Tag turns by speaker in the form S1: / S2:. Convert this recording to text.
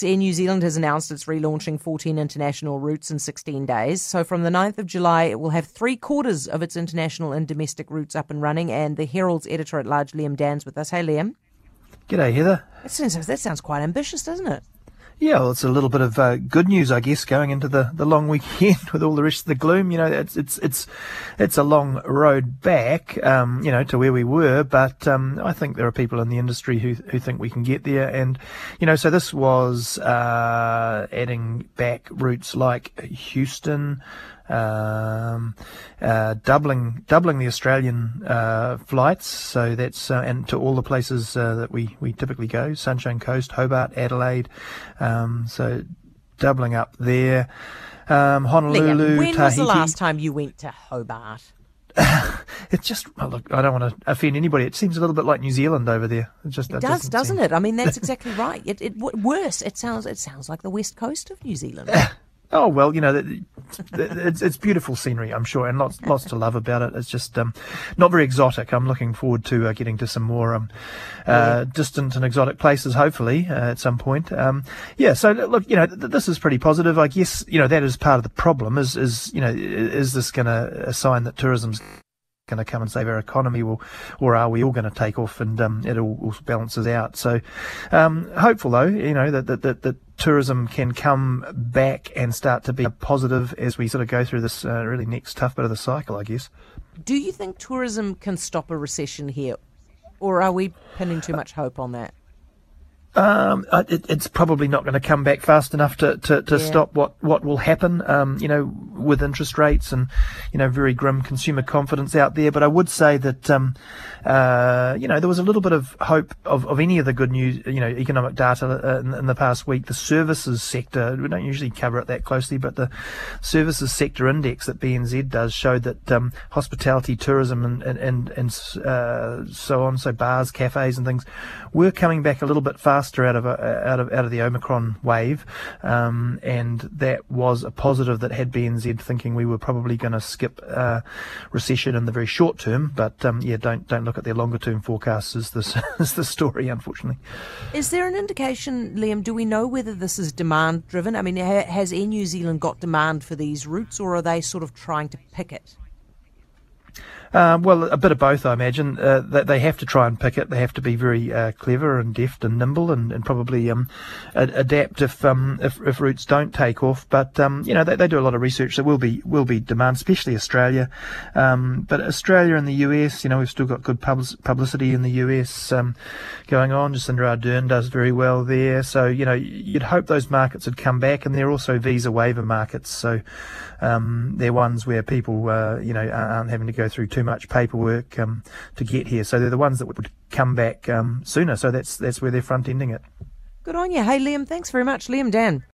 S1: Air New Zealand has announced it's relaunching 14 international routes in 16 days. So from the 9th of July, it will have three quarters of its international and domestic routes up and running. And the Herald's editor at large, Liam Dann's, with us. Hey, Liam.
S2: G'day, Heather.
S1: That sounds, that sounds quite ambitious, doesn't it?
S2: Yeah, well, it's a little bit of uh, good news, I guess, going into the, the long weekend with all the rest of the gloom. You know, it's it's it's it's a long road back, um, you know, to where we were. But um, I think there are people in the industry who who think we can get there. And you know, so this was uh, adding back routes like Houston, um, uh, doubling doubling the Australian uh, flights. So that's uh, and to all the places uh, that we we typically go: Sunshine Coast, Hobart, Adelaide. Um, so doubling up there. Um, Honolulu,
S1: when
S2: Tahiti.
S1: was the last time you went to Hobart?
S2: It's just well, look. I don't want to offend anybody. It seems a little bit like New Zealand over there. It just
S1: It does, doesn't it? I mean, that's exactly right. It, it worse. It sounds it sounds like the west coast of New Zealand.
S2: Oh well, you know, it's it's beautiful scenery, I'm sure, and lots lots to love about it. It's just um, not very exotic. I'm looking forward to uh, getting to some more um, uh, distant and exotic places, hopefully uh, at some point. Um, yeah, so look, you know, th- this is pretty positive. I guess you know that is part of the problem. Is is you know, is this going to a sign that tourism's going to come and save our economy, or, or are we all going to take off and um, it all, all balances out? So, um, hopeful though, you know that, that that that tourism can come back and start to be positive as we sort of go through this uh, really next tough bit of the cycle, I guess.
S1: Do you think tourism can stop a recession here, or are we pinning too much hope on that?
S2: Um, uh, it, it's probably not going to come back fast enough to, to, to
S1: Yeah.
S2: stop what, what will happen, um, you know, with interest rates and, you know, very grim consumer confidence out there. But I would say that, um, uh, you know, there was a little bit of hope of, of any of the good news, you know, economic data uh, in, in the past week. The services sector, we don't usually cover it that closely, but the services sector index that BNZ does showed that, um, hospitality, tourism and, and, and, and uh, so on, so bars, cafes and things were coming back a little bit faster out of a, out of out of the Omicron wave, um, and that was a positive that had BNZ thinking we were probably going to skip uh, recession in the very short term. But um, yeah, don't don't look at their longer term forecasts. Is this is the story? Unfortunately,
S1: Is there an indication, Liam? Do we know whether this is demand driven? I mean, ha- has Air New Zealand got demand for these routes, or are they sort of trying to pick it?
S2: Um, well, a bit of both, I imagine. Uh, they, have to try and pick it. They have to be very uh, clever and deft and nimble, and, and probably um, ad- adapt if, um, if if routes don't take off. But um, you know, they, they do a lot of research. There will be will be demand, especially Australia. Um, but Australia and the US, you know, we've still got good public- publicity in the US um, going on. Jacinda Ardern does very well there. So you know, you'd hope those markets would come back, and they're also visa waiver markets. So they're ones where people, uh, you know, aren't having to go through too much paperwork um, to get here. So they're the ones that would come back um, sooner. So that's that's where they're front ending it.
S1: Good on you. Hey, Liam, thanks very much. Liam Dann.